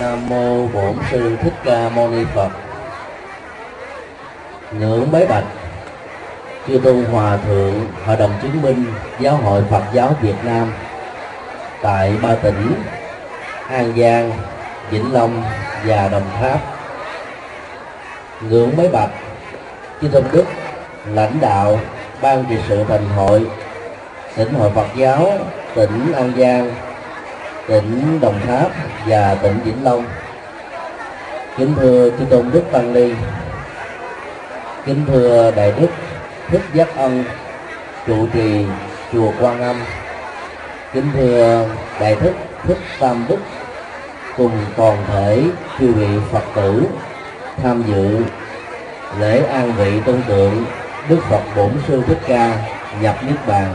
nam mô bổn sư thích ca mâu ni phật. Ngưỡng bế bạch. Chư tôn hòa thượng hội đồng chứng minh giáo hội phật giáo việt nam tại ba tỉnh, an giang, vĩnh long và đồng tháp. Ngưỡng bế bạch. Chư tôn đức, lãnh đạo ban trị sự thành hội, tỉnh hội phật giáo, tỉnh an giang tỉnh đồng tháp và tỉnh vĩnh long. Kính thưa chư tôn đức tăng ni, kính thưa đại đức thích giác ân, trụ trì chùa quan âm. Kính thưa đại thức thích tam đức, cùng toàn thể chư vị phật tử tham dự lễ an vị tôn tượng đức phật bổn sư thích ca nhập niết bàn.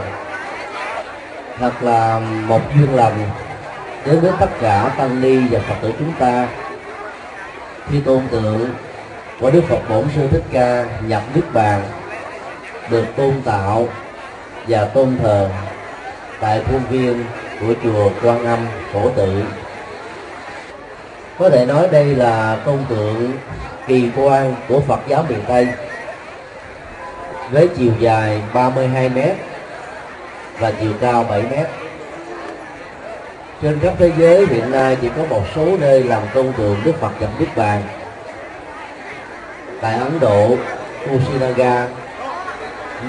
Thật là một duyên lành đến với tất cả tăng ni và phật tử chúng ta khi tôn tượng của đức phật bổn sư thích ca nhập niết bàn, được tôn tạo và tôn thờ tại khuôn viên của chùa Quan Âm Phổ Tự. Có thể nói đây là tôn tượng kỳ quan của Phật giáo miền Tây, với chiều dài 32 mét và chiều cao 7 mét. Trên khắp thế giới hiện nay chỉ có một số nơi làm công tượng Đức Phật gặp đức Bàn. Tại Ấn Độ, Kusinaga,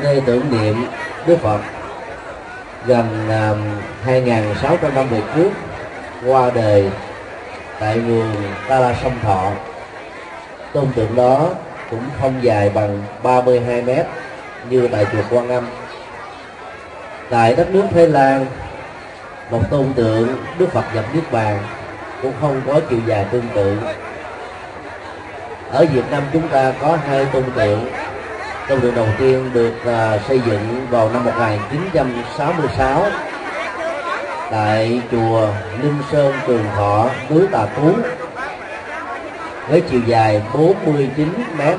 nơi tưởng niệm Đức Phật gần um, uh, 2.600 năm về trước qua đời tại vườn Ta La Sông Thọ tôn tượng đó cũng không dài bằng 32 mét như tại chùa Quan Âm tại đất nước Thái Lan một tôn tượng Đức Phật nhập Niết Bàn cũng không có chiều dài tương tự. Ở Việt Nam chúng ta có hai tôn tượng. Tôn tượng đầu tiên được uh, xây dựng vào năm 1966 tại chùa Linh Sơn Trường Thọ núi Tà Cú với chiều dài 49 mét.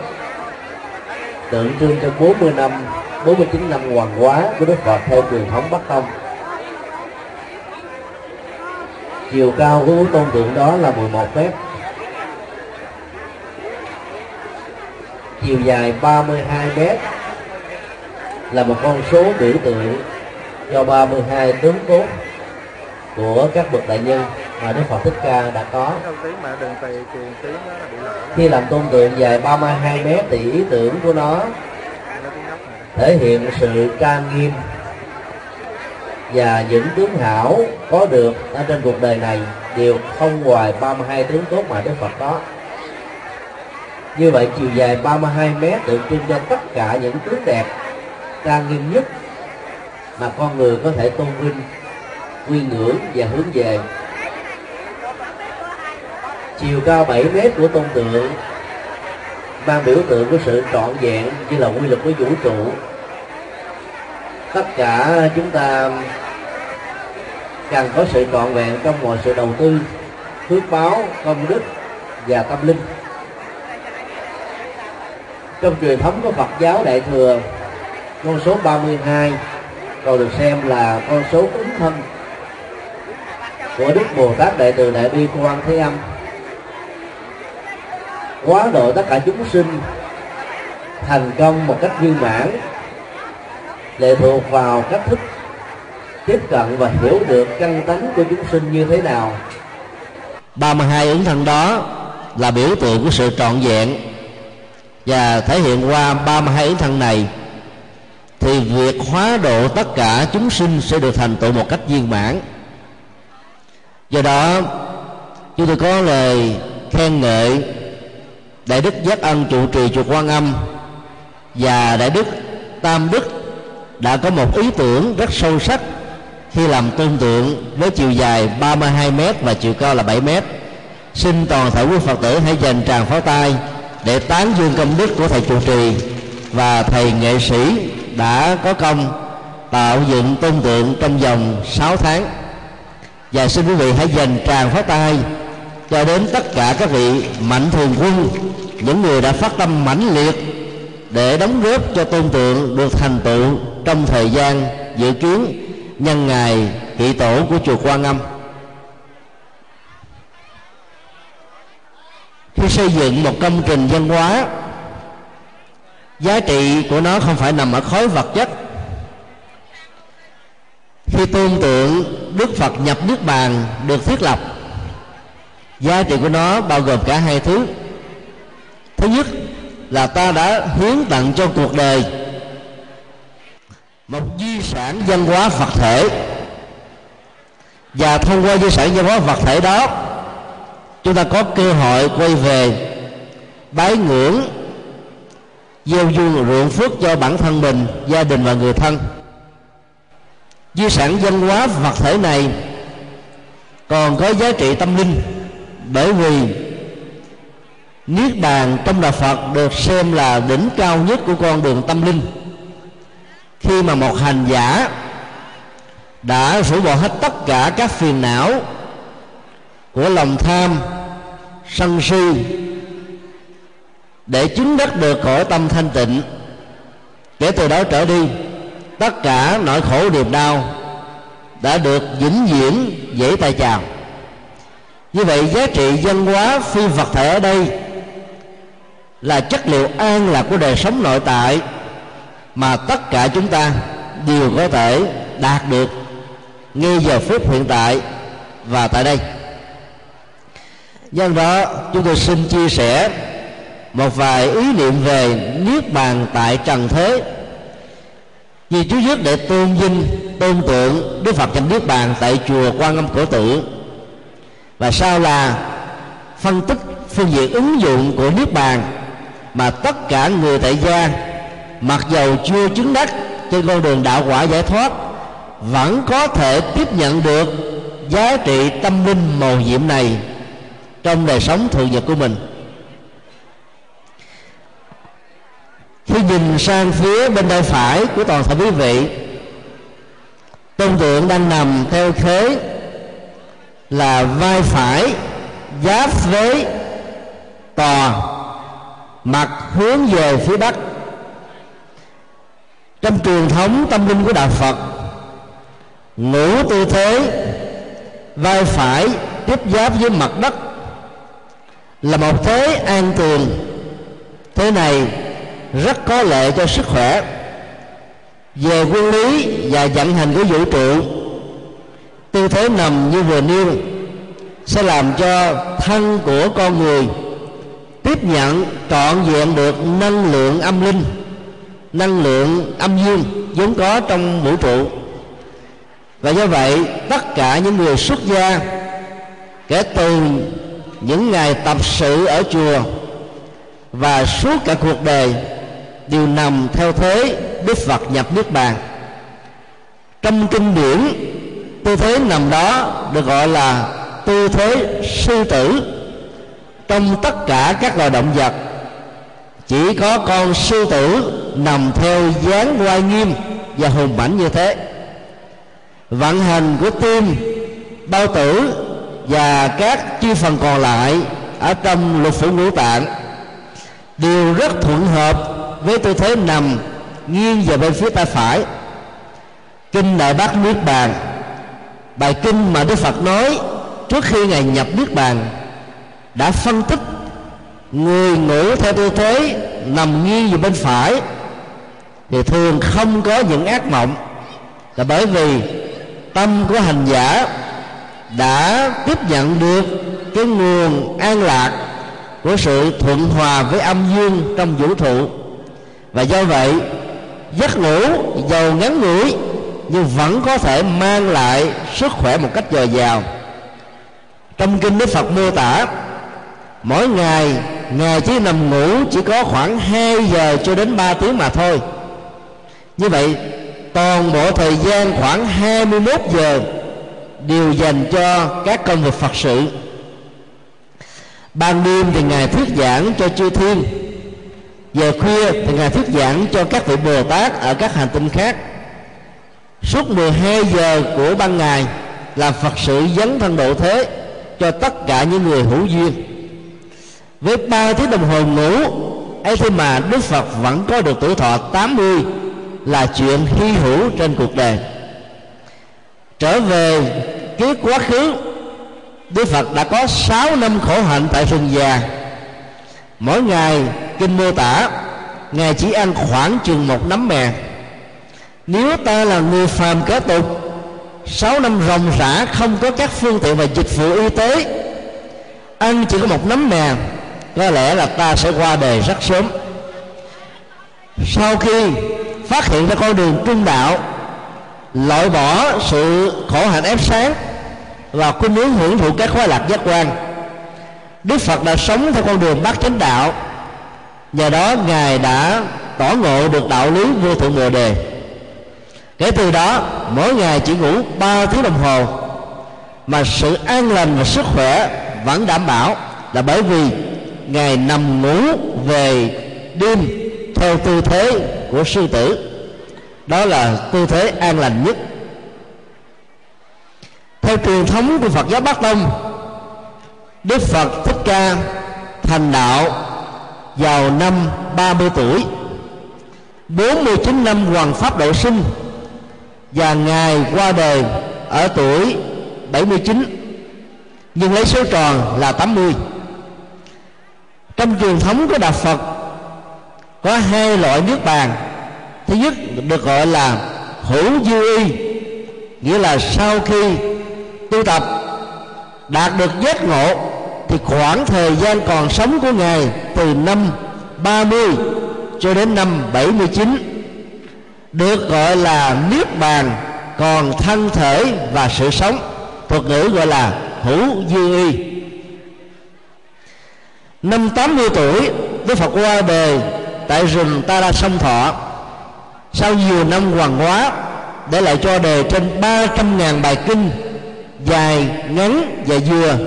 Tượng trưng cho 40 năm 49 năm hoàng hóa của Đức Phật theo truyền thống Bắc Tông. Chiều cao của tôn tượng đó là 11 mét. Chiều dài 32 mét là một con số biểu tượng cho 32 tướng cốt của các bậc đại nhân mà Đức Phật Thích Ca đã có. Khi làm tôn tượng dài 32 mét thì ý tưởng của nó thể hiện sự trang nghiêm và những tướng hảo có được ở trên cuộc đời này đều không ngoài 32 tướng tốt mà Đức Phật có. Như vậy chiều dài 32 mét tượng trưng cho tất cả những tướng đẹp, trang nghiêm nhất mà con người có thể tôn vinh, quy ngưỡng và hướng về. Chiều cao 7 mét của tôn tượng mang biểu tượng của sự trọn vẹn như là quy luật của vũ trụ. Tất cả chúng ta cần có sự trọn vẹn trong mọi sự đầu tư, phước báo, công đức và tâm linh. Trong truyền thống của Phật giáo Đại thừa, con số 32 còn được xem là con số ứng thân của Đức Bồ Tát Đại từ Đại bi Quan Thế Âm. Quá độ tất cả chúng sinh thành công một cách viên mãn, lệ thuộc vào cách thức tiếp cận và hiểu được căn tánh của chúng sinh như thế nào. 32 ứng thân đó là biểu tượng của sự trọn vẹn. Và thể hiện qua 32 ứng thân này, thì việc hóa độ tất cả chúng sinh sẽ được thành tựu một cách viên mãn. Do đó, chúng tôi có lời khen ngợi đại đức giác ân trụ trì chùa quan âm và đại đức tam đức đã có một ý tưởng rất sâu sắc khi làm tương tượng với chiều dài 32 m và chiều cao là 7 m xin toàn thể quý phật tử hãy dành tràng pháo tay để tán dương công đức của thầy trụ trì và thầy nghệ sĩ đã có công tạo dựng tôn tượng trong vòng 6 tháng. Và xin quý vị hãy dành tràng pháo tay cho đến tất cả các vị mạnh thường quân, những người đã phát tâm mãnh liệt để đóng góp cho tôn tượng được thành tựu trong thời gian dự kiến nhân ngày kỵ tổ của chùa Quan Âm khi xây dựng một công trình văn hóa, giá trị của nó không phải nằm ở khối vật chất. Khi tôn tượng đức phật nhập nước bàn được thiết lập, giá trị của nó bao gồm cả hai thứ. Thứ nhất là ta đã hiến tặng cho cuộc đời một di sản văn hóa vật thể. Và thông qua di sản văn hóa vật thể đó, chúng ta có cơ hội quay về bái ngưỡng, gieo duyên ruộng phước cho bản thân mình, gia đình và người thân. Di sản văn hóa vật thể này còn có giá trị tâm linh bởi vì niết bàn trong đạo phật được xem là đỉnh cao nhất của con đường tâm linh khi mà một hành giả đã phủ bỏ hết tất cả các phiền não của lòng tham, sân si, để chứng đắc được cõi tâm thanh tịnh, kể từ đó trở đi, tất cả nỗi khổ niềm đau đã được vĩnh viễn dễ tay chào như vậy, giá trị văn hóa phi vật thể ở đây là chất liệu an lạc của đời sống nội tại mà tất cả chúng ta đều có thể đạt được ngay giờ phút hiện tại và tại đây. Do đó, chúng tôi xin chia sẻ một vài ý niệm về niết bàn tại trần thế. Vì chú nhất để tôn vinh, tôn tượng đức phật trong niết bàn tại chùa quan âm cổ tự và sau là phân tích phương diện ứng dụng của niết bàn mà tất cả người tại gia mặc dầu chưa chứng đắc, trên con đường đạo quả giải thoát, vẫn có thể tiếp nhận được giá trị tâm linh màu nhiệm này trong đời sống thường nhật của mình. Khi nhìn sang phía bên tay phải của toàn thể quý vị, tôn tượng đang nằm theo thế là vai phải giáp với tòa, mặt hướng về phía bắc trong truyền thống tâm linh của đạo phật ngủ tư thế, vai phải, tiếp giáp với mặt đất là một thế an tường. Thế này rất có lợi cho sức khỏe. Về nguyên lý và vận hành của vũ trụ, tư thế nằm như vừa nêu sẽ làm cho thân của con người tiếp nhận trọn vẹn được năng lượng âm linh năng lượng, âm dương vốn có trong vũ trụ. Và do vậy, tất cả những người xuất gia, kể từ những ngày tập sự ở chùa và suốt cả cuộc đời đều nằm theo thế đức phật nhập niết bàn. Trong kinh điển, tư thế nằm đó được gọi là tư thế sư tử. Trong tất cả các loài động vật, chỉ có con sư tử nằm theo dáng oai nghiêm và hùng mãnh như thế. Vận hành của tim, bao tử và các chi phần còn lại ở trong lục phủ ngũ tạng đều rất thuận hợp với tư thế nằm nghiêng về bên phía tay phải. Kinh đại bát niết bàn, bài kinh mà đức phật nói trước khi ngài nhập niết bàn, đã phân tích người ngủ theo tư thế nằm nghiêng về bên phải thì thường không có những ác mộng. Là bởi vì tâm của hành giả đã tiếp nhận được cái nguồn an lạc của sự thuận hòa với âm dương trong vũ trụ. Và do vậy, giấc ngủ giàu ngắn ngủi, nhưng vẫn có thể mang lại sức khỏe một cách dồi dào. Trong kinh đức phật mô tả, mỗi ngày ngày chỉ nằm ngủ chỉ có khoảng 2 giờ cho đến 3 tiếng mà thôi như vậy, toàn bộ thời gian khoảng 21 giờ đều dành cho các công việc Phật sự. Ban đêm thì ngài thuyết giảng cho chư thiên. Về khuya thì ngài thuyết giảng cho các vị bồ tát ở các hành tinh khác. Suốt 12 giờ của ban ngày là phật sự dấn thân độ thế cho tất cả những người hữu duyên. Với ba tiếng đồng hồ ngủ, ấy thế mà đức phật vẫn có được tuổi thọ 80 là chuyện hy hữu trên cuộc đời. Trở về kiếp quá khứ, Đức Phật đã có 6 năm khổ hạnh tại rừng già. Mỗi ngày kinh mô tả, ngài chỉ ăn khoảng chừng một nắm mè. Nếu ta là người phàm kế tục, sáu năm ròng rã không có các phương tiện và dịch vụ y tế, ăn chỉ có một nắm mè, có lẽ là ta sẽ qua đời rất sớm. Sau khi phát hiện ra con đường trung đạo, loại bỏ sự khổ hạnh ép sáng và khuynh hướng hưởng thụ các khoái lạc giác quan. Đức phật đã sống theo con đường bát chánh đạo. Nhờ đó, ngài đã tỏ ngộ được đạo lý vô thượng bồ đề. Kể từ đó, mỗi ngày chỉ ngủ ba tiếng đồng hồ, mà sự an lành và sức khỏe vẫn đảm bảo là bởi vì ngài nằm ngủ về đêm theo tư thế của sư tử. Đó là tư thế an lành nhất. Theo truyền thống của Phật giáo Bắc Tông, Đức Phật Thích Ca thành đạo vào năm 30 tuổi 49 năm hoàng pháp độ sinh và ngài qua đời ở tuổi 79 nhưng lấy số tròn là 80 trong truyền thống của đạo Phật có hai loại niết bàn. Thứ nhất được gọi là hữu dư y, nghĩa là sau khi tu tập, đạt được giác ngộ, thì khoảng thời gian còn sống của ngài từ năm 30 cho đến năm 79 được gọi là niết bàn còn thân thể và sự sống, thuật ngữ gọi là hữu dư y. Năm 80 tuổi, Đức Phật qua đời tại rừng Ta La Sông Thọ. Sau nhiều năm hoàng hóa, để lại cho đề trên 300.000 bài kinh, dài, ngắn và vừa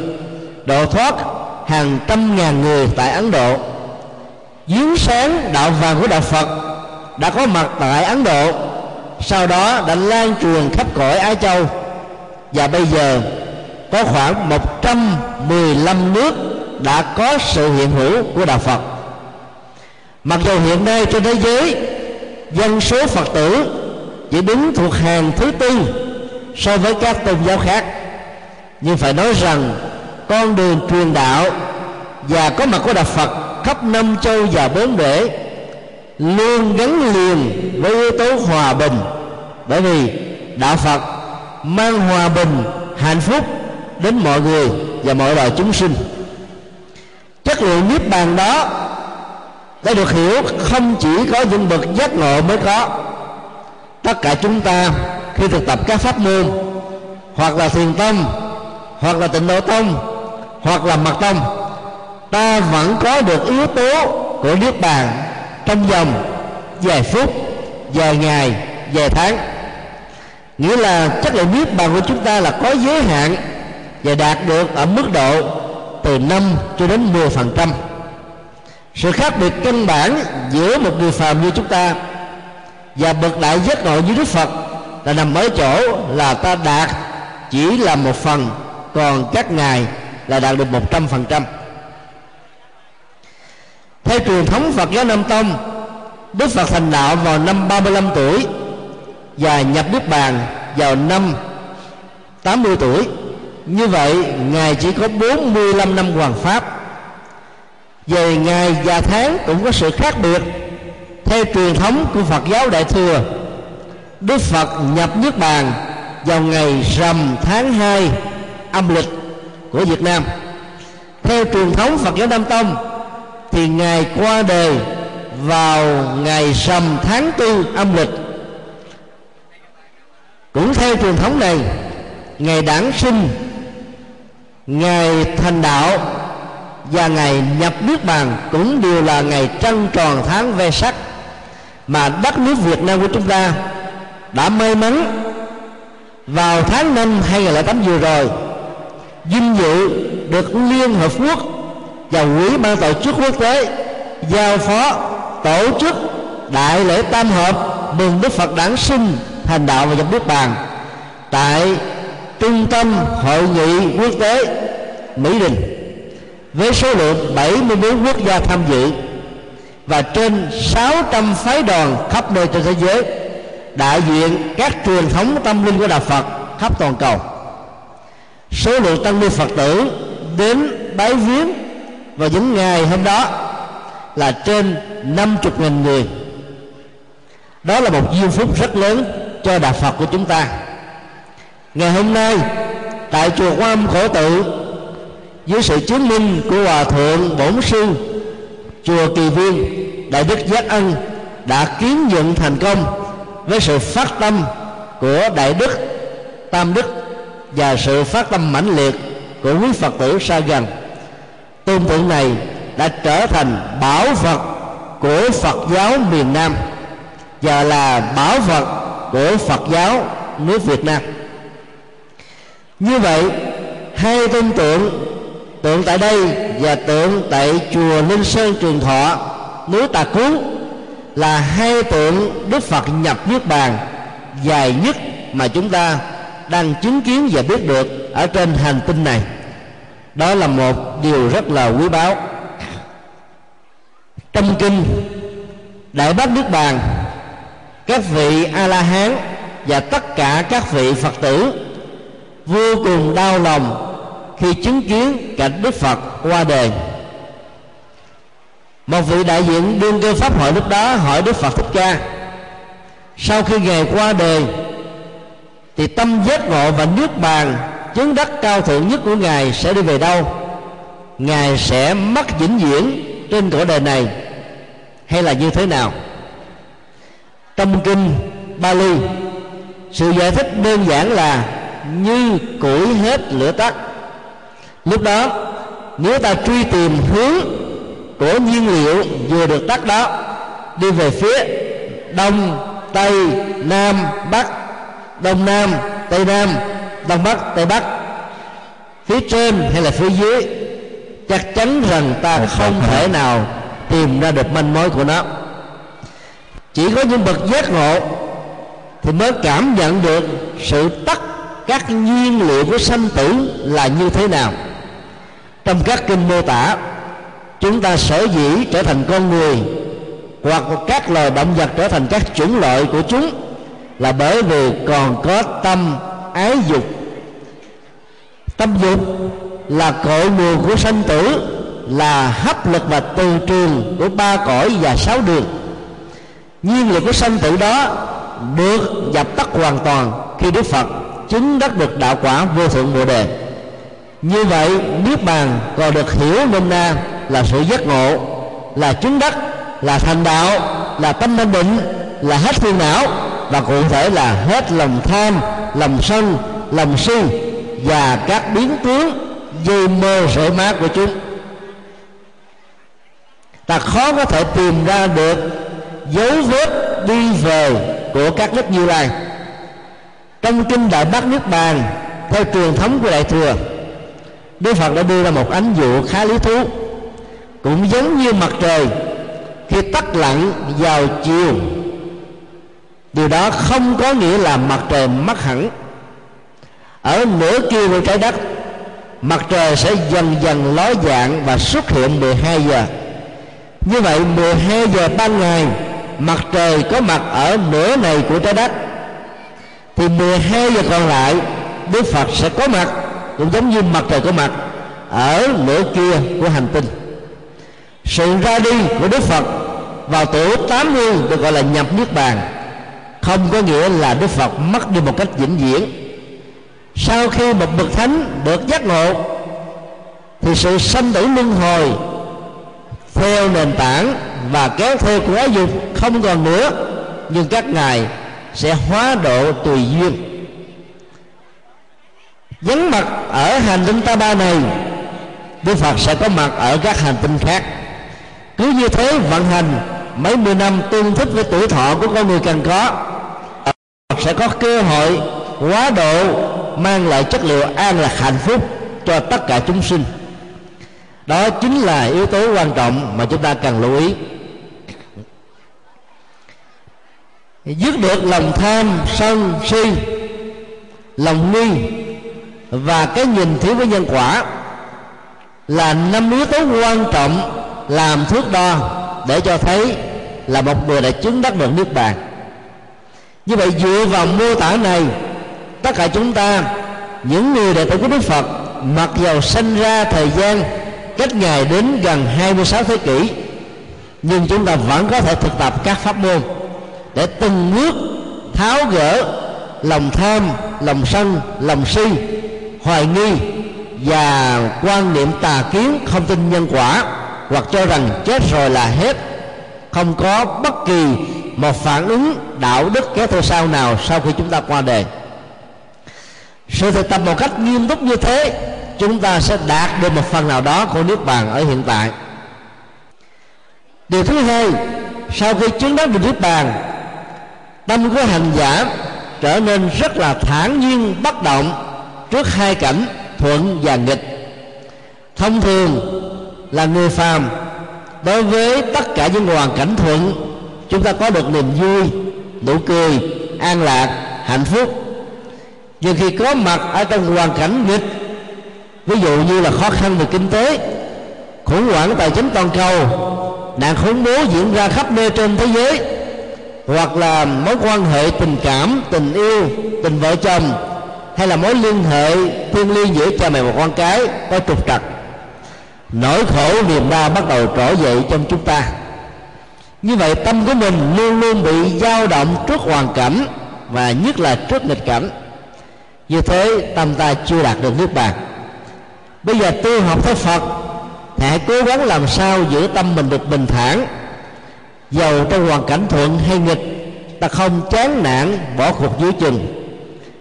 độ thoát hàng trăm ngàn người tại Ấn Độ. Giếng sáng đạo vàng của đạo Phật đã có mặt tại Ấn Độ, sau đó đã lan truyền khắp cõi Á Châu. Và bây giờ, có khoảng 115 nước đã có sự hiện hữu của đạo Phật mặc dù hiện nay trên thế giới, dân số Phật tử chỉ đứng thuộc hàng thứ tư so với các tôn giáo khác. Nhưng phải nói rằng, con đường truyền đạo và có mặt của đạo Phật khắp năm châu và bốn bể luôn gắn liền với yếu tố hòa bình. Bởi vì đạo Phật mang hòa bình, hạnh phúc đến mọi người và mọi loài chúng sinh. Chất lượng niết bàn đó để được hiểu, không chỉ có những bậc giác ngộ mới có. Tất cả chúng ta khi thực tập các pháp môn, hoặc là thiền tông hoặc là tịnh độ tông, hoặc là mật tông ta vẫn có được yếu tố của niết bàn trong vòng vài phút, vài ngày, vài tháng. Nghĩa là chất lượng niết bàn của chúng ta là có giới hạn và đạt được ở mức độ từ 5 cho đến 10 phần trăm sự khác biệt căn bản giữa một người phàm như chúng ta và bậc đại giác ngộ như đức phật là nằm ở chỗ là ta đạt chỉ là một phần, còn các ngài là đạt được một trăm phần trăm. Theo truyền thống Phật giáo Nam Tông, Đức Phật thành đạo vào năm 35 tuổi và nhập Niết Bàn vào năm 80 tuổi. Như vậy, ngài chỉ có 45 năm hoàng pháp về ngày và tháng cũng có sự khác biệt. Theo truyền thống của Phật giáo Đại thừa, Đức Phật nhập Niết Bàn vào ngày rằm tháng 2 âm lịch của Việt Nam. Theo truyền thống Phật giáo Nam Tông, thì ngày qua đời vào ngày rằm tháng tư âm lịch. Cũng theo truyền thống này ngày đản sinh ngày thành đạo và ngày nhập nước bàn cũng đều là ngày trăng tròn tháng ve sắc. Mà đất nước Việt Nam của chúng ta đã may mắn vào tháng năm 2008 vừa rồi, vinh dự được Liên Hợp Quốc và Quỹ ban tổ chức quốc tế giao phó tổ chức đại lễ tam hợp mừng Đức Phật đản sinh, thành đạo và nhập nước bàn tại trung tâm hội nghị quốc tế Mỹ Đình với số lượng 74 quốc gia tham dự và trên 600 phái đoàn khắp nơi trên thế giới đại diện các truyền thống tâm linh của đạo Phật khắp toàn cầu. Số lượng tăng ni Phật tử đến bái viếng vào những ngày hôm đó là trên 50.000 người. Đó là một duyên phúc rất lớn cho đạo Phật của chúng ta. Ngày hôm nay, tại chùa Quan Âm Khổ Tự dưới sự chứng minh của hòa thượng bổn sư, chùa Kỳ Viên, đại đức Giác Ân đã kiến dựng thành công với sự phát tâm của đại đức tam đức và sự phát tâm mãnh liệt của quý phật tử xa gần tôn tượng này đã trở thành bảo vật của phật giáo miền nam và là bảo vật của phật giáo nước việt nam. Như vậy, hai tôn tượng tượng tại đây và tượng tại chùa linh sơn trường thọ, núi tà cú, là hai tượng đức phật nhập niết bàn, dài nhất mà chúng ta đang chứng kiến và biết được ở trên hành tinh này. Đó là một điều rất là quý báu. Trong kinh đại bác niết bàn, các vị a la hán và tất cả các vị phật tử vô cùng đau lòng khi chứng kiến cảnh đức phật qua đời một vị đại diện đương cơ pháp hội lúc đó hỏi đức phật thích ca, sau khi ngài qua đời thì tâm giác ngộ và nước bàn chứng đắc cao thượng nhất của ngài sẽ đi về đâu? Ngài sẽ mất vĩnh viễn trên cõi đời này, hay là như thế nào? Trong kinh Bali sự giải thích đơn giản là như củi hết lửa tắt lúc đó nếu ta truy tìm hướng của nhiên liệu vừa được tắt đó đi về phía đông tây nam bắc đông nam tây nam đông bắc tây bắc phía trên hay là phía dưới chắc chắn rằng ta không thể nào tìm ra được manh mối của nó. Chỉ có những bậc giác ngộ thì mới cảm nhận được sự tắt các nhiên liệu của sanh tử là như thế nào trong các kinh mô tả, chúng ta sở dĩ trở thành con người hoặc các loài động vật trở thành các chủng loại của chúng là bởi vì còn có tâm ái dục. Tâm dục là cội nguồn của sanh tử, là hấp lực và từ trường của ba cõi và sáu đường. Nhiên liệu của sanh tử đó được dập tắt hoàn toàn khi đức phật chứng đắc được đạo quả vô thượng bồ đề như vậy, niết bàn còn được hiểu nôm na là sự giác ngộ, là chứng đắc, là thành đạo, là tâm thanh định, là hết phiền não, và cụ thể là hết lòng tham, lòng sân, lòng si và các biến tướng dây mơ rễ má của chúng. Ta khó có thể tìm ra được dấu vết đi về của các đức như lai. Trong kinh đại bát niết bàn, theo truyền thống của đại thừa đức phật đã đưa ra một ánh dụ khá lý thú. Cũng giống như mặt trời, khi tắt lặng vào chiều, điều đó không có nghĩa là mặt trời mất hẳn. Ở nửa kia của trái đất, mặt trời sẽ dần dần ló dạng và xuất hiện 12 giờ. Như vậy 12 giờ ban ngày, mặt trời có mặt ở nửa này của trái đất. Thì 12 giờ còn lại, Đức Phật sẽ có mặt cũng giống như mặt trời có mặt, ở nửa kia của hành tinh. Sự ra đi của Đức Phật vào tuổi 80 được gọi là nhập niết bàn. Không có nghĩa là Đức Phật mất đi một cách vĩnh viễn. Sau khi một bậc thánh được giác ngộ, thì sự sanh tử luân hồi theo nền tảng và kéo theo của giáo dục không còn nữa, nhưng các ngài sẽ hóa độ tùy duyên vắng mặt ở hành tinh ta ba này, Đức Phật sẽ có mặt ở các hành tinh khác. Cứ như thế vận hành mấy mươi năm tương thích với tuổi thọ của con người cần có, Phật sẽ có cơ hội, quá độ mang lại chất liệu an lạc hạnh phúc cho tất cả chúng sinh. Đó chính là yếu tố quan trọng mà chúng ta cần lưu ý. Dứt được lòng tham sân si, lòng nghi và cái nhìn thiếu với nhân quả là năm yếu tố quan trọng làm thước đo để cho thấy là một người đã chứng đắc được nước bàn. Như vậy dựa vào mô tả này, tất cả chúng ta, những người đệ tử của Đức Phật, mặc dầu sinh ra thời gian cách ngày đến gần 26 thế kỷ, nhưng chúng ta vẫn có thể thực tập các pháp môn để từng bước tháo gỡ lòng tham, lòng sân, lòng si hoài nghi và quan niệm tà kiến không tin nhân quả, hoặc cho rằng chết rồi là hết, không có bất kỳ một phản ứng đạo đức kéo theo sau nào sau khi chúng ta qua đời. Sự thực tập một cách nghiêm túc như thế, chúng ta sẽ đạt được một phần nào đó của nước bàn ở hiện tại. Điều thứ hai, sau khi chứng đắc được nước bàn, tâm của hành giả trở nên rất là thản nhiên, bất động trước hai cảnh thuận và nghịch. Thông thường là người phàm, đối với tất cả những hoàn cảnh thuận, chúng ta có được niềm vui, nụ cười, an lạc, hạnh phúc. Nhưng khi có mặt ở trong hoàn cảnh nghịch, ví dụ như là khó khăn về kinh tế, khủng hoảng tài chính toàn cầu, nạn khủng bố diễn ra khắp nơi trên thế giới, hoặc là mối quan hệ tình cảm, tình yêu, tình vợ chồng hay là mối liên hệ thiêng liêng giữa cha mẹ và con cái có trục trặc? Nỗi khổ niềm đau bắt đầu trỗi dậy trong chúng ta. Như vậy, tâm của mình luôn luôn bị dao động trước hoàn cảnh và nhất là trước nghịch cảnh. Như thế, tâm ta chưa đạt được nước bàn. Bây giờ tu học theo phật, hãy cố gắng làm sao giữ tâm mình được bình thản. Dầu trong hoàn cảnh thuận hay nghịch, ta không chán nản, bỏ cuộc dưới chừng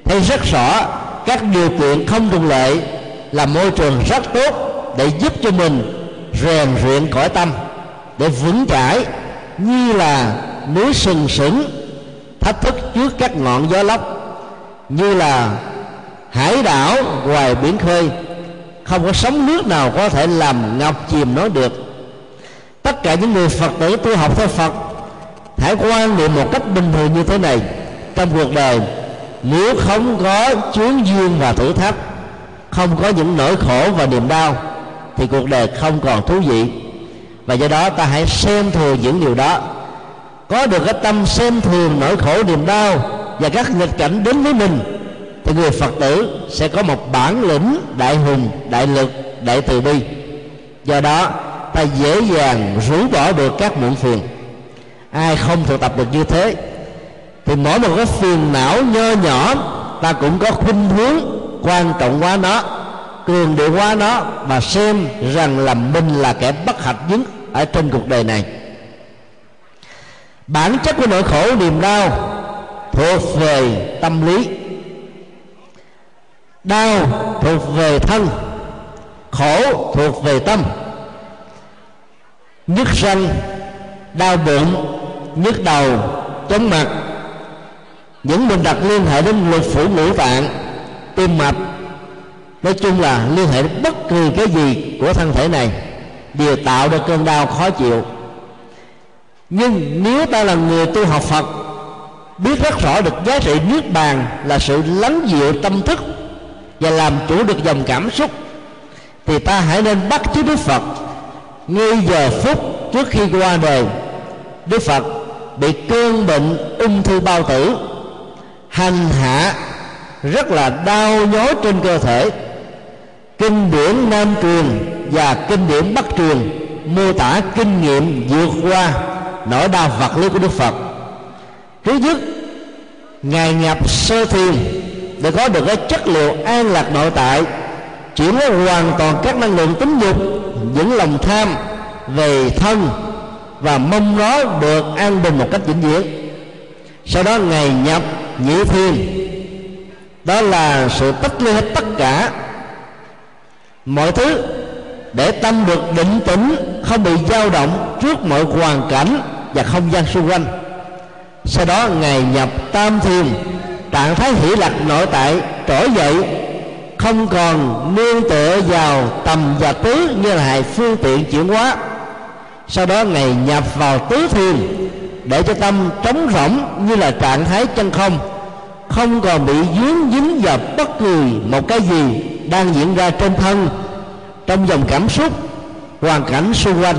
thấy rất rõ các điều kiện không thuận lợi là môi trường rất tốt để giúp cho mình rèn luyện cõi tâm, để vững chãi như là núi sừng sững, thách thức trước các ngọn gió lốc, như là hải đảo ngoài biển khơi. Không có sóng nước nào có thể làm ngập chìm nó được. Tất cả những người phật tử tu học theo phật, hãy quan niệm một cách bình thường như thế này trong cuộc đời nếu không có chướng duyên và thử thách, không có những nỗi khổ và niềm đau, thì cuộc đời không còn thú vị. Và do đó ta hãy xem thường những điều đó. Có được cái tâm xem thường nỗi khổ, niềm đau và các nghịch cảnh đến với mình, thì người phật tử sẽ có một bản lĩnh đại hùng, đại lực, đại từ bi. Do đó, ta dễ dàng rũ bỏ được các muộn phiền. Ai không thực tập được như thế thì mỗi một cái phiền não nho nhỏ, ta cũng có khuynh hướng quan trọng quá nó, cường điệu quá nó, và xem rằng là mình là kẻ bất hạnh nhất ở trên cuộc đời này. Bản chất của nỗi khổ niềm đau thuộc về tâm lý. Đau thuộc về thân, khổ thuộc về tâm. Nhức răng đau bụng, nhức đầu, chóng mặt những bệnh tật liên hệ đến lục phủ ngũ tạng, tim mạch. Nói chung là liên hệ đến bất kỳ cái gì của thân thể này đều tạo ra cơn đau khó chịu. Nhưng nếu ta là người tu học phật, biết rất rõ được giá trị niết bàn là sự lắng dịu tâm thức và làm chủ được dòng cảm xúc, thì ta hãy nên bắt chước đức phật ngay giờ phút trước khi qua đời. Đức phật bị cơn bệnh ung thư bao tử hành hạ rất là đau nhói trên cơ thể. Kinh điển nam truyền và kinh điển bắc truyền mô tả kinh nghiệm vượt qua nỗi đau vật lý của đức phật. Thứ nhất ngài nhập sơ thiền để có được cái chất liệu an lạc nội tại, chuyển hóa hoàn toàn các năng lượng tính dục những lòng tham về thân và mong nó được an bình một cách vĩnh viễn sau đó ngày nhập nhị thiên. Đó là sự tách ly hết tất cả mọi thứ để tâm được định tĩnh, không bị dao động trước mọi hoàn cảnh và không gian xung quanh. Sau đó ngày nhập tam thiên, trạng thái hỷ lạc nội tại, trỗi dậy, không còn nương tựa vào tầm và tứ như là hai phương tiện chuyển hóa. Sau đó ngày nhập vào tứ thiên để cho tâm trống rỗng như là trạng thái chân không không còn bị dướng dính vào bất kỳ một cái gì đang diễn ra trên thân, trong dòng cảm xúc, hoàn cảnh xung quanh.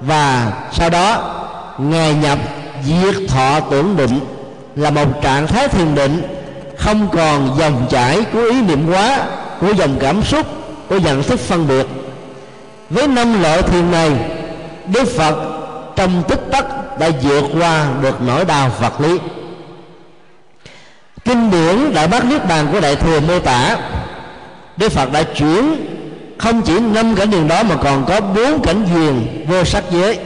Và sau đó ngày nhập, diệt thọ tưởng định là một trạng thái thiền định, không còn dòng chảy của ý niệm quá của dòng cảm xúc, của nhận thức phân biệt. Với năm loại thiền này, đức phật trong tích tắc đã vượt qua được nỗi đau vật lý. Kinh điển đại bác niết bàn của đại thừa mô tả, đức phật đã chuyển không chỉ năm cảnh đường đó mà còn có bốn cảnh duyên vô sắc giới.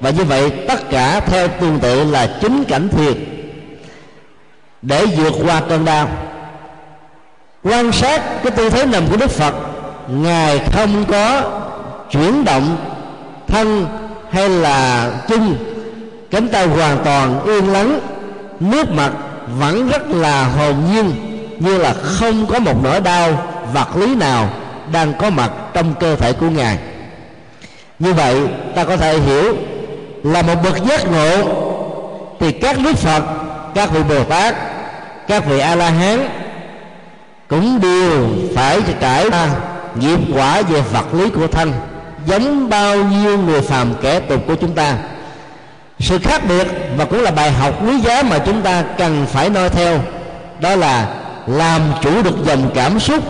Và như vậy, tất cả theo tương tự là chín cảnh thiền. Để vượt qua cơn đau, quan sát cái tư thế nằm của đức phật, ngài không có chuyển động thân hay là chân cánh tay hoàn toàn yên lắng. Nước mặt vẫn rất là hồn nhiên, như là không có một nỗi đau vật lý nào đang có mặt trong cơ thể của ngài. Như vậy, ta có thể hiểu là một bậc giác ngộ thì các đức phật, các vị bồ tát, các vị a la hán cũng đều phải trải qua nghiệp quả về vật lý của thân giống bao nhiêu người phàm kẻ tục của chúng ta sự khác biệt và cũng là bài học quý giá mà chúng ta cần phải noi theo, đó là làm chủ được dòng cảm xúc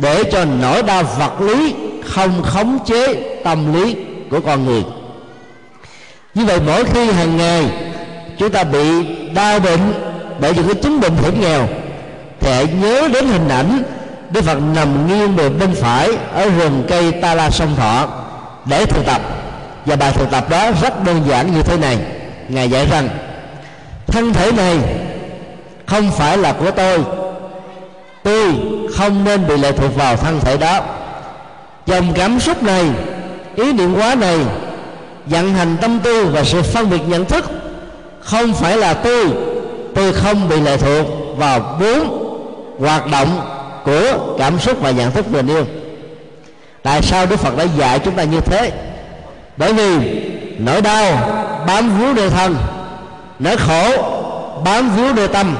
để cho nỗi đau vật lý không khống chế tâm lý của con người. Như vậy mỗi khi hàng ngày chúng ta bị đau bệnh bởi những cái chứng bệnh hiểm nghèo, thì hãy nhớ đến hình ảnh Đức Phật nằm nghiêng về bên phải ở rừng cây Ta La sông Thọ để thực tập và bài thực tập đó rất đơn giản như thế này. Ngài dạy rằng, thân thể này không phải là của tôi. Tôi không nên bị lệ thuộc vào thân thể đó. Dòng cảm xúc này, ý niệm quá này, vận hành tâm tư và sự phân biệt nhận thức không phải là tôi. Tôi không bị lệ thuộc vào bốn hoạt động của cảm xúc và nhận thức tình yêu tại sao đức phật đã dạy chúng ta như thế? Bởi vì nỗi đau bám víu nơi thân, nỗi khổ bám víu nơi tâm.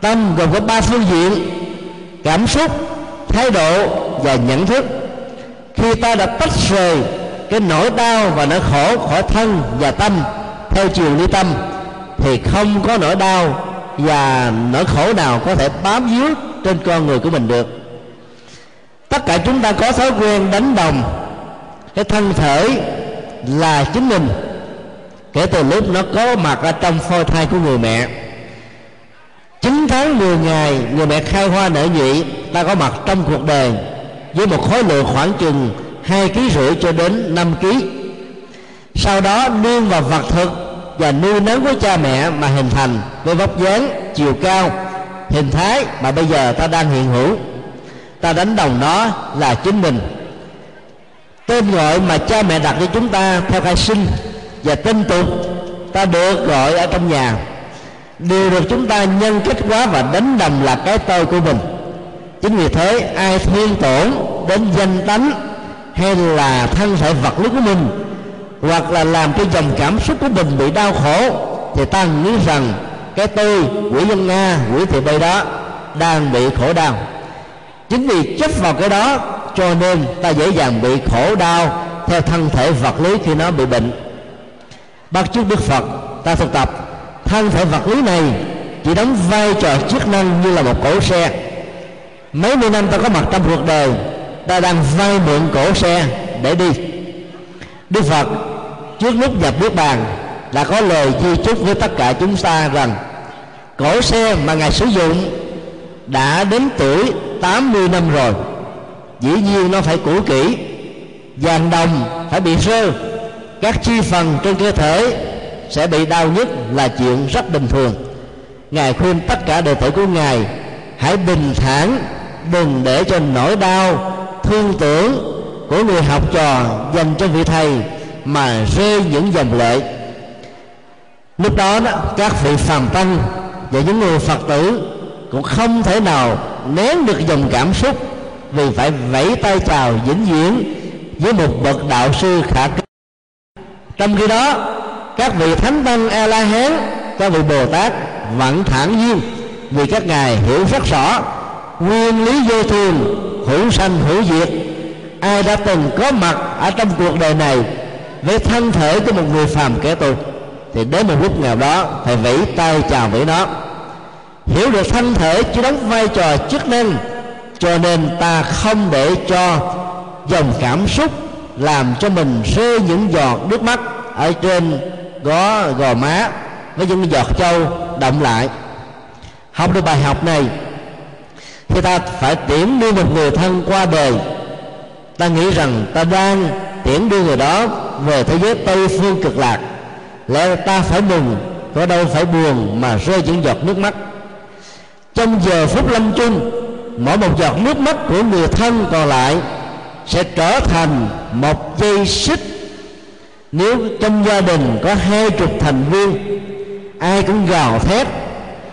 Tâm gồm có ba phương diện, cảm xúc, thái độ và nhận thức. Khi ta đã tách rời cái nỗi đau và nỗi khổ khỏi thân và tâm theo chiều ly tâm, thì không có nỗi đau và nỗi khổ nào có thể bám víu trên con người của mình được. Tất cả chúng ta có thói quen đánh đồng cái thân thể là chính mình. Kể từ lúc nó có mặt ở trong phôi thai của người mẹ. 9 tháng 10 ngày, người mẹ khai hoa nở nhụy, ta có mặt trong cuộc đời với một khối lượng khoảng chừng hai ký rưỡi cho đến 5 ký. Sau đó nương vào vật thực và nuôi nấng của cha mẹ mà hình thành với vóc dáng chiều cao, hình thái mà bây giờ ta đang hiện hữu. Ta đánh đồng nó là chính mình tên gọi mà cha mẹ đặt cho chúng ta theo khai sinh và tên tục, ta được gọi ở trong nhà. Đều được chúng ta nhân kết quá và đánh đồng là cái tôi của mình. Chính vì thế, ai thiên tổn đến danh tánh hay là thân thể vật lý của mình, hoặc là làm cho dòng cảm xúc của mình bị đau khổ, thì ta nghĩ rằng cái tôi của dân nga quỷ thị bây đó đang bị khổ đau. Chính vì chấp vào cái đó cho nên ta dễ dàng bị khổ đau theo thân thể vật lý khi nó bị bệnh. Bắt chước đức phật, ta thực tập, thân thể vật lý này chỉ đóng vai trò chức năng như là một cổ xe. Mấy mươi năm ta có mặt trong cuộc đời, ta đang vay mượn cổ xe để đi. Đức phật, trước lúc nhập nước bàn, đã có lời di chúc với tất cả chúng ta rằng, cổ xe mà ngài sử dụng đã đến tuổi 80 năm rồi dĩ nhiên nó phải cũ kỹ. Vàng đồng phải bị rơ các chi phần trên cơ thể sẽ bị đau nhất là chuyện rất bình thường. Ngài khuyên tất cả đệ tử của ngài hãy bình thản đừng để cho nỗi đau thương tưởng của người học trò dành cho vị thầy mà rơi những dòng lệ. Lúc đó, đó các vị phàm tăng và những người phật tử cũng không thể nào nén được dòng cảm xúc vì phải vẫy tay chào vĩnh viễn với một bậc đạo sư khả kính trong khi đó, các vị thánh tăng a la hán các vị bồ tát vẫn thản nhiên vì các ngài hiểu rất rõ nguyên lý vô thường, hữu sanh, hữu diệt. Ai đã từng có mặt ở trong cuộc đời này với thân thể của một người phàm kẻ tu thì đến một lúc nào đó phải vẫy tay chào với nó. Hiểu được thân thể chỉ đóng vai trò chức năng cho nên ta không để cho dòng cảm xúc làm cho mình rơi những giọt nước mắt ở trên gó gò má, với những giọt châu động lại. Học được bài học này, thì ta phải tiễn đưa một người thân qua đời. Ta nghĩ rằng ta đang tiễn đưa người đó về thế giới tây phương cực lạc. Lẽ ta phải mừng có đâu phải buồn mà rơi những giọt nước mắt. Trong giờ phút lâm chung mỗi một giọt nước mắt của người thân còn lại sẽ trở thành một dây xích. Nếu trong gia đình có hai chục thành viên, ai cũng gào thét,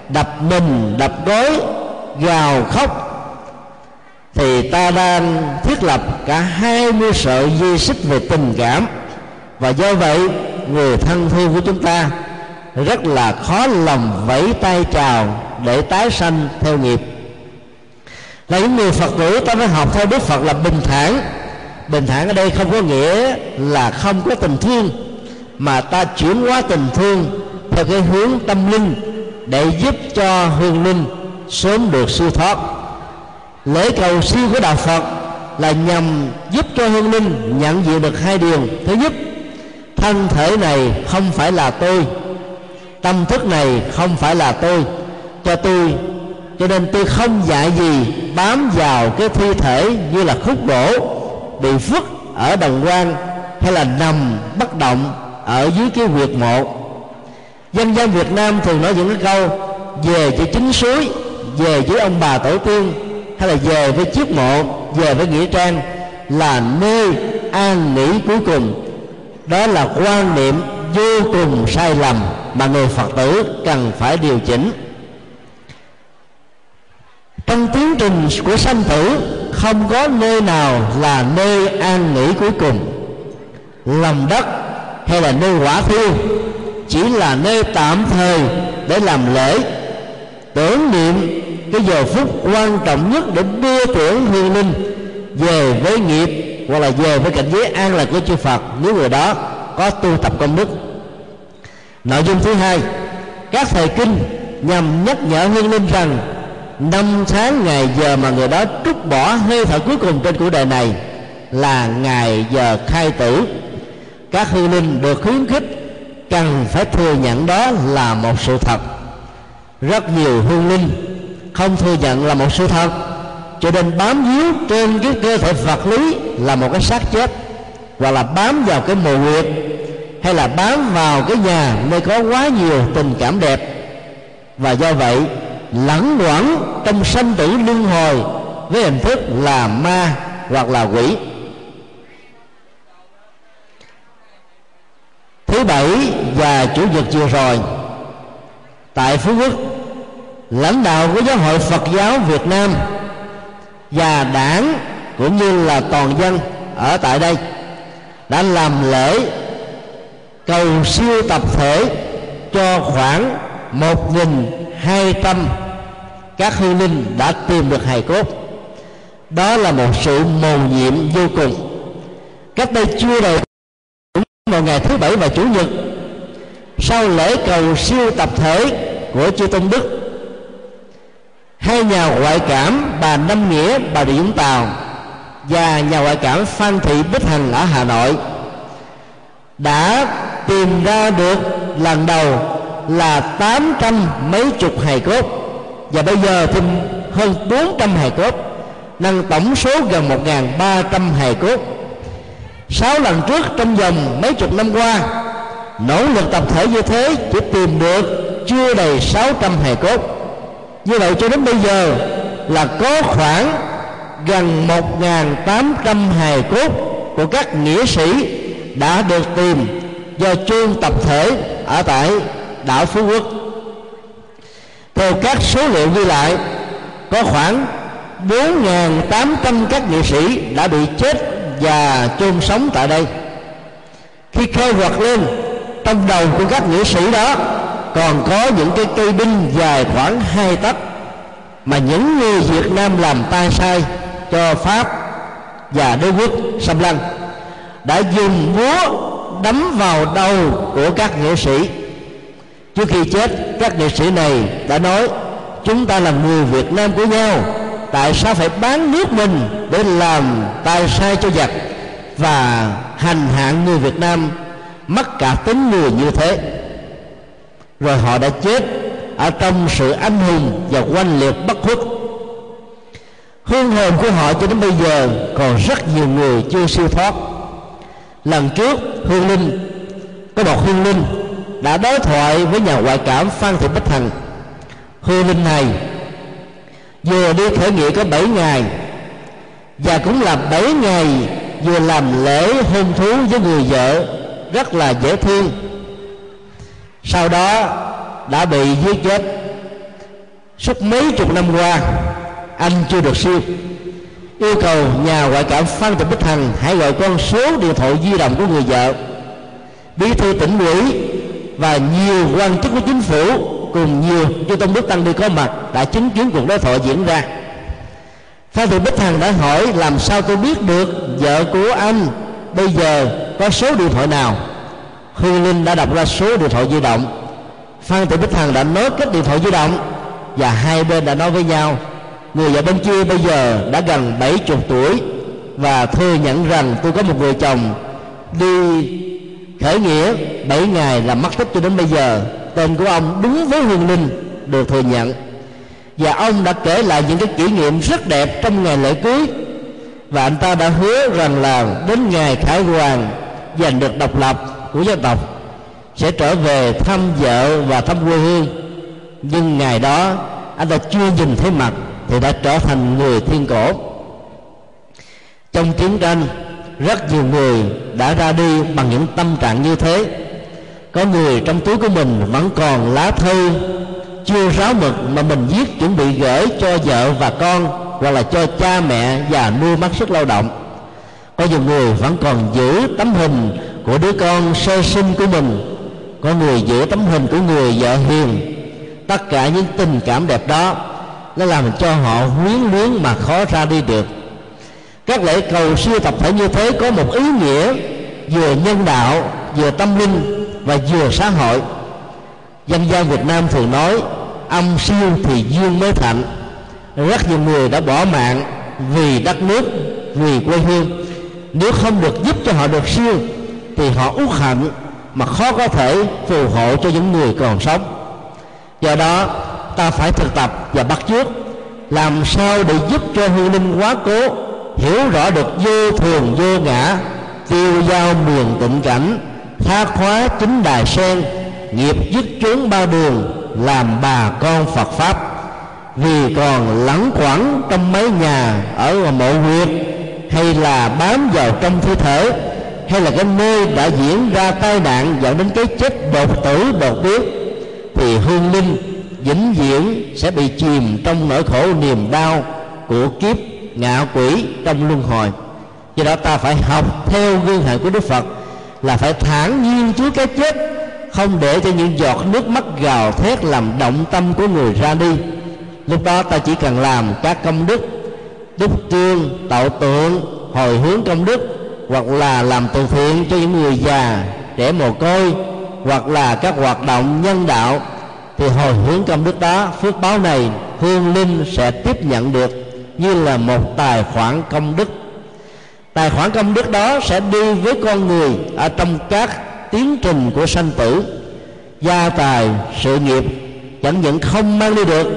đập mình, đập gối, gào khóc, thì ta đang thiết lập cả hai mươi sợi dây xích về tình cảm. Và do vậy, người thân thương của chúng ta rất là khó lòng vẫy tay chào để tái sanh theo nghiệp là những người phật tử ta phải học theo đức phật là bình thản. Bình thản ở đây không có nghĩa là không có tình thương, mà ta chuyển hóa tình thương theo cái hướng tâm linh để giúp cho hương linh sớm được siêu thoát. Lễ cầu siêu của đạo phật là nhằm giúp cho hương linh nhận diện được hai điều. Thứ nhất, thân thể này không phải là tôi, tâm thức này không phải là tôi. Cho tôi cho nên tôi không dạy gì bám vào cái thi thể như là khúc gỗ bị vứt ở đồng quan hay là nằm bất động ở dưới cái huyệt mộ. Dân gian việt nam thường nói những cái câu, về chữ chính suối, về với ông bà tổ tiên, hay là về với chiếc mộ, về với nghĩa trang là nơi an nghỉ cuối cùng. Đó là quan niệm vô cùng sai lầm mà người phật tử cần phải điều chỉnh trong tiến trình của sanh tử, không có nơi nào là nơi an nghỉ cuối cùng. Lòng đất hay là nơi quả thiêu, chỉ là nơi tạm thời để làm lễ. Tưởng niệm cái giờ phút quan trọng nhất để đưa tưởng hương linh về với nghiệp hoặc là về với cảnh giới an lạc của chư Phật nếu người đó có tu tập công đức. Nội dung thứ hai, các thời kinh nhằm nhắc nhở hương linh rằng năm tháng ngày giờ mà người đó trút bỏ hơi thở cuối cùng trên cuộc đời này là ngày giờ khai tử. Các hương linh được khuyến khích cần phải thừa nhận đó là một sự thật. Rất nhiều hương linh không thừa nhận là một sự thật, cho nên bám víu trên cái cơ thể vật lý là một cái xác chết, hoặc là bám vào cái mồ nguyệt hay là bám vào cái nhà nơi có quá nhiều tình cảm đẹp. Và do vậy lẫn quẩn trong sanh tử luân hồi với hình thức là ma hoặc là quỷ. Thứ bảy và chủ nhật vừa rồi, tại phú quốc, lãnh đạo của giáo hội phật giáo việt nam và đảng cũng như là toàn dân ở tại đây đã làm lễ cầu siêu tập thể cho khoảng một nghìn hai tâm các hư linh đã tìm được hài cốt. Đó là một sự mầu nhiệm vô cùng. Cách đây chưa đầy vào ngày thứ bảy và chủ nhật, sau lễ cầu siêu tập thể của chư tôn đức, hai nhà ngoại cảm bà Năm Nghĩa, bà Địa Vũng Tàu và nhà ngoại cảm Phan Thị Bích Hằng ở Hà Nội đã tìm ra được lần đầu là tám trăm mấy chục hài cốt. Và bây giờ thêm hơn 400 hài cốt, nâng tổng số gần 1.300 hài cốt. Sáu lần trước trong vòng mấy chục năm qua, nỗ lực tập thể như thế chỉ tìm được chưa đầy 600 hài cốt. Như vậy cho đến bây giờ là có khoảng gần 1.800 hài cốt của các nghĩa sĩ đã được tìm do chôn tập thể ở tại đảo Phú Quốc. Theo các số liệu ghi lại, có khoảng 4.800 các nghệ sĩ đã bị chết và chôn sống tại đây. Khi khơi quật lên, trong đầu của các nghệ sĩ đó còn có những cái cây đinh dài khoảng hai tấc mà những người Việt Nam làm tay sai cho Pháp và đế quốc xâm lăng đã dùng búa đấm vào đầu của các nghệ sĩ trước khi chết, các nghệ sĩ này đã nói, chúng ta là người Việt Nam của nhau. Tại sao phải bán nước mình để làm tay sai cho giặc? Và hành hạ người Việt Nam mất cả tính người như thế. Rồi họ đã chết ở trong sự anh hùng và oanh liệt bất khuất. Hương hồn của họ cho đến bây giờ còn rất nhiều người chưa siêu thoát. Lần trước, hương linh, có một hương linh đã đối thoại với nhà ngoại cảm phan thị bích hằng. Hương linh này, vừa đi khởi nghĩa có 7 ngày, và cũng là 7 ngày vừa làm lễ hôn thú với người vợ, rất là dễ thương. Sau đó đã bị giết chết. Suốt mấy chục năm qua, anh chưa được siêu. Yêu cầu nhà ngoại cảm phan thị bích hằng hãy gọi con số điện thoại di động của người vợ. Bí thư tỉnh ủy và nhiều quan chức của chính phủ cùng nhiều chư tôn đức tăng đi có mặt đã chứng kiến cuộc đối thoại diễn ra. Phan thị bích hằng đã hỏi, làm sao tôi biết được vợ của anh bây giờ có số điện thoại nào? Hương linh đã đọc ra số điện thoại di động. Phan thị bích hằng đã nói kết điện thoại di động và hai bên đã nói với nhau, người vợ bên kia bây giờ đã gần bảy chục tuổi và thừa nhận rằng tôi có một người chồng đi khởi nghĩa, bảy ngày là mất tích cho đến bây giờ. Tên của ông đúng với hương linh được thừa nhận. Và ông đã kể lại những cái kỷ niệm rất đẹp trong ngày lễ cưới. Và anh ta đã hứa rằng là đến ngày khải hoàn giành được độc lập của dân tộc, sẽ trở về thăm vợ và thăm quê hương. Nhưng ngày đó, anh ta chưa nhìn thấy mặt thì đã trở thành người thiên cổ. Trong chiến tranh rất nhiều người đã ra đi bằng những tâm trạng như thế. Có người trong túi của mình vẫn còn lá thư, chưa ráo mực mà mình viết chuẩn bị gửi cho vợ và con, hoặc là cho cha mẹ và nuôi mất sức lao động. Có nhiều người vẫn còn giữ tấm hình của đứa con sơ sinh của mình. Có người giữ tấm hình của người vợ hiền. Tất cả những tình cảm đẹp đó nó làm cho họ huyến luyến mà khó ra đi được các lễ cầu siêu tập thể như thế có một ý nghĩa vừa nhân đạo, vừa tâm linh và vừa xã hội. Dân gian việt nam thường nói, âm siêu thì dương mới thạnh rất nhiều người đã bỏ mạng vì đất nước, vì quê hương. Nếu không được giúp cho họ được siêu, thì họ uất hận mà khó có thể phù hộ cho những người còn sống. Do đó, ta phải thực tập và bắt chước làm sao để giúp cho hương linh quá cố hiểu rõ được vô thường, vô ngã, tiêu giao miền tịnh cảnh, tha khóa chính đài sen, nghiệp dứt chốn ba đường, làm bà con phật pháp. Vì còn lẳng quẩn trong mấy nhà ở mộ huyệt, hay là bám vào trong thi thể, hay là cái nơi đã diễn ra tai nạn dẫn đến cái chết đột tử, đột biến, thì hương linh, vĩnh viễn sẽ bị chìm trong nỗi khổ niềm đau của kiếp ngạ quỷ trong luân hồi. Do đó ta phải học theo gương hạnh của đức phật là phải thản nhiên trước cái chết, không để cho những giọt nước mắt gào thét làm động tâm của người ra đi. Lúc đó ta chỉ cần làm các công đức đúc tương, tạo tượng, hồi hướng công đức, hoặc là làm từ thiện cho những người già, trẻ mồ côi, hoặc là các hoạt động nhân đạo, thì hồi hướng công đức đó, phước báo này, hương linh sẽ tiếp nhận được như là một tài khoản công đức. Tài khoản công đức đó sẽ đi với con người ở trong các tiến trình của sanh tử. Gia tài, sự nghiệp chẳng những không mang đi được,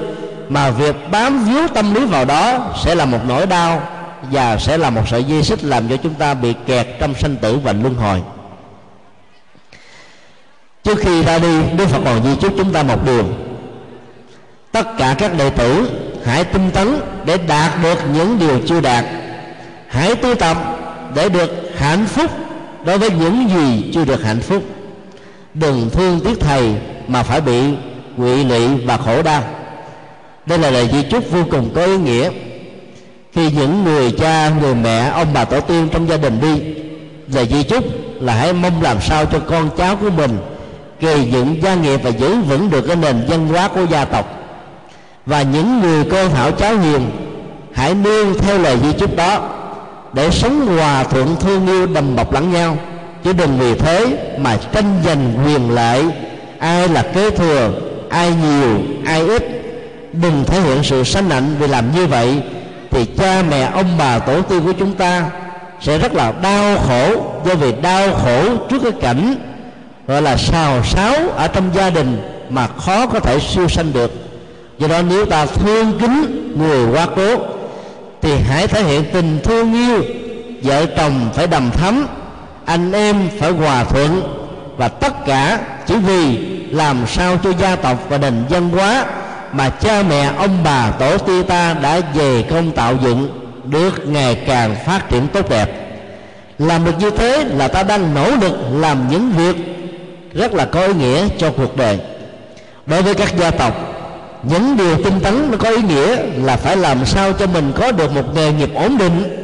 mà việc bám víu tâm lý vào đó sẽ là một nỗi đau và sẽ là một sợi dây xích làm cho chúng ta bị kẹt trong sanh tử và luân hồi. Trước khi ra đi, đức phật còn di chúc chúng ta một điều. Tất cả các đệ tử hãy tinh tấn để đạt được những điều chưa đạt. Hãy tu tập để được hạnh phúc đối với những gì chưa được hạnh phúc. Đừng thương tiếc thầy mà phải bị quỵ lụy và khổ đau. Đây là lời di chúc vô cùng có ý nghĩa. Khi những người cha, người mẹ, ông bà tổ tiên trong gia đình đi, lời di chúc là hãy mong làm sao cho con cháu của mình gây dựng gia nghiệp và giữ vững được cái nền văn hóa của gia tộc và những người con thảo cháu hiền, hãy nương theo lời di chúc đó, để sống hòa thuận thương yêu đầm bọc lẫn nhau. Chứ đừng vì thế mà tranh giành quyền lợi. Ai là kế thừa, ai nhiều, ai ít, đừng thể hiện sự sanh nạnh vì làm như vậy, thì cha mẹ, ông bà, tổ tiên của chúng ta sẽ rất là đau khổ. Do vì đau khổ trước cái cảnh gọi là xào xáo ở trong gia đình mà khó có thể siêu sanh được do đó nếu ta thương kính người quá cố, thì hãy thể hiện tình thương yêu, vợ chồng phải đầm thắm, anh em phải hòa thuận, và tất cả chỉ vì làm sao cho gia tộc và nền văn hóa mà cha mẹ, ông bà, tổ tiên ta đã về công tạo dựng được ngày càng phát triển tốt đẹp. Làm được như thế là ta đang nỗ lực làm những việc rất là có ý nghĩa cho cuộc đời. Đối với các gia tộc những điều tinh tấn nó có ý nghĩa là phải làm sao cho mình có được một nghề nghiệp ổn định.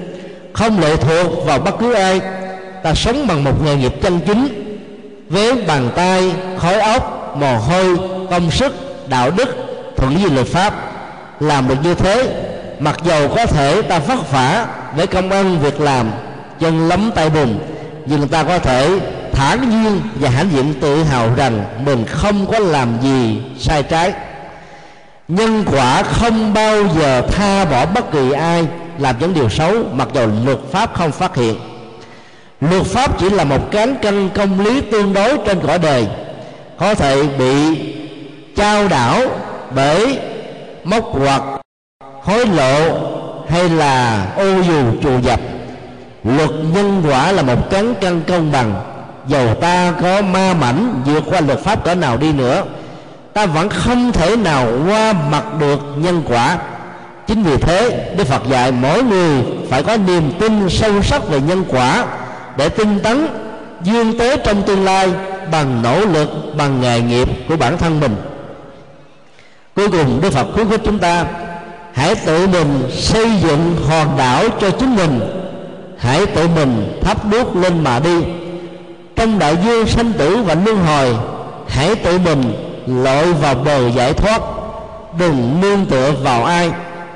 Không lệ thuộc vào bất cứ ai. Ta sống bằng một nghề nghiệp chân chính. Với bàn tay, khói óc, mồ hôi, công sức, đạo đức, thuận với luật pháp. Làm được như thế, mặc dầu có thể ta vất vả với công ăn việc làm, chân lấm tay bùn, nhưng ta có thể thản nhiên và hãnh diện tự hào rằng mình không có làm gì sai trái nhân quả không bao giờ tha bỏ bất kỳ ai, làm những điều xấu, mặc dù luật pháp không phát hiện. Luật pháp chỉ là một cán cân công lý tương đối trên cõi đời, có thể bị trao đảo bởi móc hoặc hối lộ hay là ô dù trù dập. Luật nhân quả là một cán cân công bằng, dầu ta có ma mảnh vượt qua luật pháp cỡ nào đi nữa ta vẫn không thể nào qua mặt được nhân quả. Chính vì thế, đức phật dạy mỗi người phải có niềm tin sâu sắc về nhân quả để tinh tấn, dương tế trong tương lai bằng nỗ lực, bằng nghề nghiệp của bản thân mình. Cuối cùng, đức phật khuyến khích chúng ta hãy tự mình xây dựng hòn đảo cho chính mình. Hãy tự mình thắp đuốc lên mà đi. Trong đại dương sanh tử và luân hồi, hãy tự mình lội vào bờ giải thoát. Đừng nương tựa vào ai,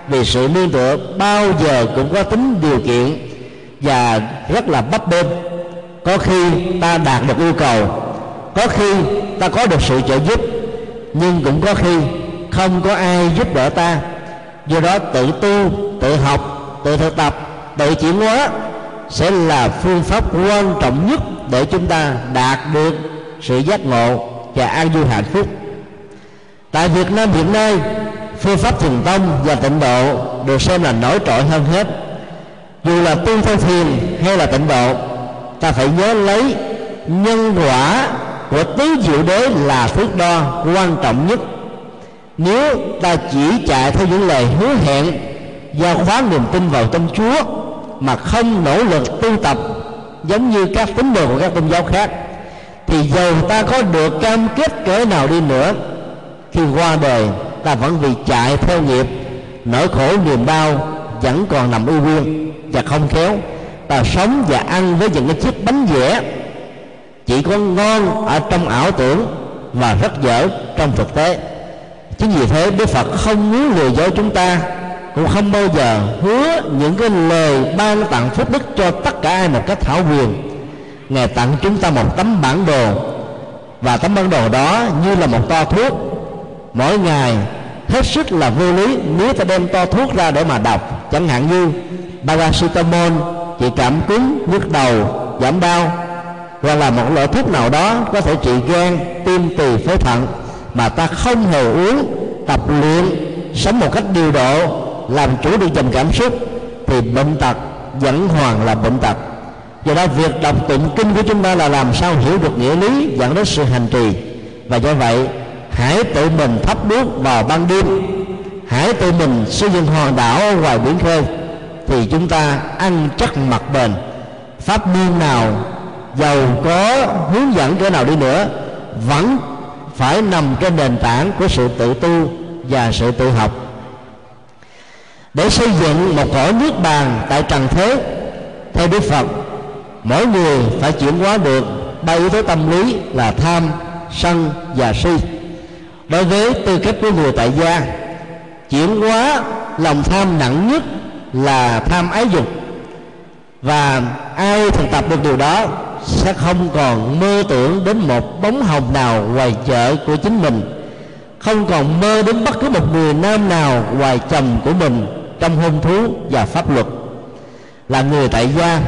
vì sự nương tựa bao giờ cũng có tính điều kiện và rất là bấp bênh. Có khi ta đạt được yêu cầu, có khi ta có được sự trợ giúp, nhưng cũng có khi không có ai giúp đỡ ta. Do đó tự tu, tự học, tự thực tập, tự chuyển hóa sẽ là phương pháp quan trọng nhất để chúng ta đạt được sự giác ngộ và an vui hạnh phúc tại việt nam hiện nay, phương pháp thiền tông và tịnh độ được xem là nổi trội hơn hết. Dù là tu theo thiền hay là tịnh độ, ta phải nhớ lấy nhân quả của tứ diệu đế là thước đo quan trọng nhất. Nếu ta chỉ chạy theo những lời hứa hẹn giao khóa niềm tin vào trong chúa mà không nỗ lực tu tập, giống như các tín đồ của các tôn giáo khác, thì dầu ta có được cam kết cỡ nào đi nữa khi qua đời, ta vẫn vì chạy theo nghiệp, nỗi khổ niềm đau vẫn còn nằm ưu nguyên và không khéo. Ta sống và ăn với những cái chiếc bánh vẽ chỉ có ngon ở trong ảo tưởng và rất dở trong thực tế. Chính vì thế đức phật không muốn lừa dối chúng ta, cũng không bao giờ hứa những cái lời ban tặng phúc đức cho tất cả ai một cách thảo quyền ngài tặng chúng ta một tấm bản đồ, và tấm bản đồ đó như là một to thuốc mỗi ngày hết sức là vô lý, nếu ta đem to thuốc ra để mà đọc, chẳng hạn như paracetamol, trị cảm cúm, nhức đầu, giảm đau, hoặc là một loại thuốc nào đó có thể trị gan, tim tỳ phế thận mà ta không hề uống, tập luyện, sống một cách điều độ, làm chủ được dòng cảm xúc, thì bệnh tật vẫn hoàn là bệnh tật. Do đó, việc đọc tụng kinh của chúng ta là làm sao hiểu được nghĩa lý dẫn đến sự hành trì. Và do vậy hãy tự mình thắp đuốc vào ban đêm. Hãy tự mình xây dựng hòn đảo ngoài biển khơi, thì chúng ta ăn chắc mặt bền. Pháp môn nào giàu có hướng dẫn cái nào đi nữa, vẫn phải nằm trên nền tảng của sự tự tu và sự tự học. Để xây dựng một cõi nước bàn tại trần thế, theo đức phật, mỗi người phải chuyển hóa được ba yếu tố tâm lý là tham, sân và si đối với tư cách của người tại gia, chuyển hóa lòng tham nặng nhất là tham ái dục. Và ai thực tập được điều đó sẽ không còn mơ tưởng đến một bóng hồng nào ngoài chợ của chính mình, không còn mơ đến bất cứ một người nam nào ngoài chồng của mình trong hôn thú và pháp luật. Là người tại gia,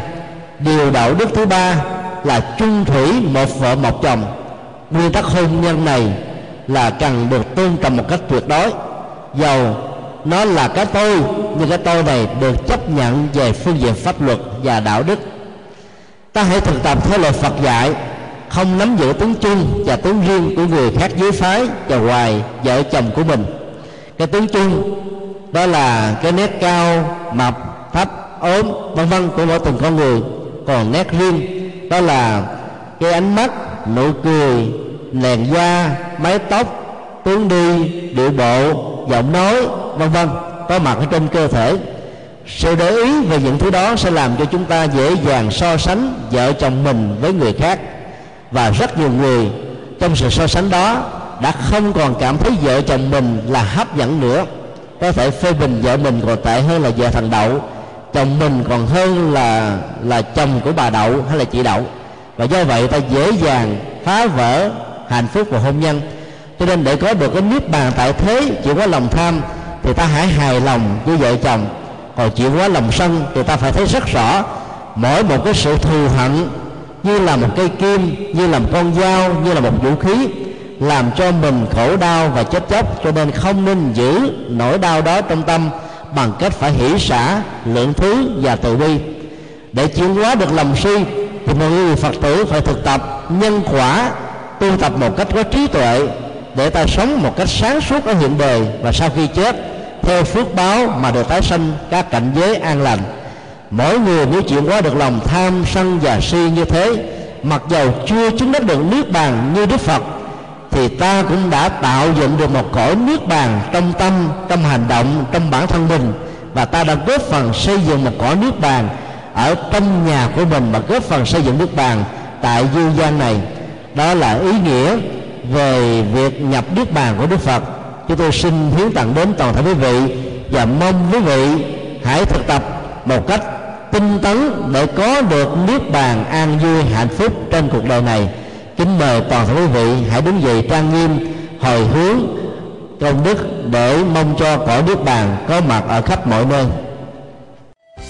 điều đạo đức thứ ba là chung thủy một vợ một chồng. Nguyên tắc hôn nhân này là cần được tôn trọng một cách tuyệt đối. Dầu nó là cái tôi, nhưng cái tôi này được chấp nhận về phương diện pháp luật và đạo đức. Ta hãy thực tập theo lời Phật dạy, không nắm giữ tướng chung và tướng riêng của người khác dưới phái và ngoài vợ chồng của mình. Cái tướng chung đó là cái nét cao, mập, thấp, ốm, vân vân của mỗi từng con người. Còn nét riêng, đó là cái ánh mắt, nụ cười làn da mái tóc, tướng đi, điệu bộ, giọng nói, vân vân, có mặt ở trên cơ thể. Sự để ý về những thứ đó sẽ làm cho chúng ta dễ dàng so sánh vợ chồng mình với người khác. Và rất nhiều người trong sự so sánh đó đã không còn cảm thấy vợ chồng mình là hấp dẫn nữa. Có thể phê bình vợ mình còn tệ hơn là vợ thằng đậu, chồng mình còn hơn là là chồng của bà đậu hay là chị đậu. Và do vậy ta dễ dàng phá vỡ hạnh phúc và hôn nhân. Cho nên để có được cái niết bàn tại thế chỉ có lòng tham, thì ta hãy hài lòng với vợ chồng. Còn chịu quá lòng sân, thì ta phải thấy rất rõ, mỗi một cái sự thù hận, như là một cây kim, như là một con dao, như là một vũ khí, làm cho mình khổ đau và chết chóc. Cho nên không nên giữ nỗi đau đó trong tâm bằng cách phải hỷ xả lượng thứ và từ bi để chuyển hóa được lòng si, thì mọi người phật tử phải thực tập nhân quả tu tập một cách có trí tuệ để ta sống một cách sáng suốt ở hiện đời và sau khi chết, theo phước báo mà được tái sanh, các cảnh giới an lành. Mỗi người nếu chuyển hóa được lòng tham, sân và si như thế, mặc dầu chưa chứng đắc được nước bàn như đức phật, thì ta cũng đã tạo dựng được một cõi nước bàn trong tâm, trong hành động, trong bản thân mình. Và ta đã góp phần xây dựng một cõi nước bàn ở trong nhà của mình và góp phần xây dựng nước bàn tại dương gian này đó là ý nghĩa về việc nhập niết bàn của đức phật. Chúng tôi xin hiến tặng đến toàn thể quý vị và mong quý vị hãy thực tập một cách tinh tấn để có được niết bàn an vui, hạnh phúc trên cuộc đời này. Kính mời toàn thể quý vị hãy đứng dậy trang nghiêm, hồi hướng công đức để mong cho cõi nước bàn có mặt ở khắp mọi nơi.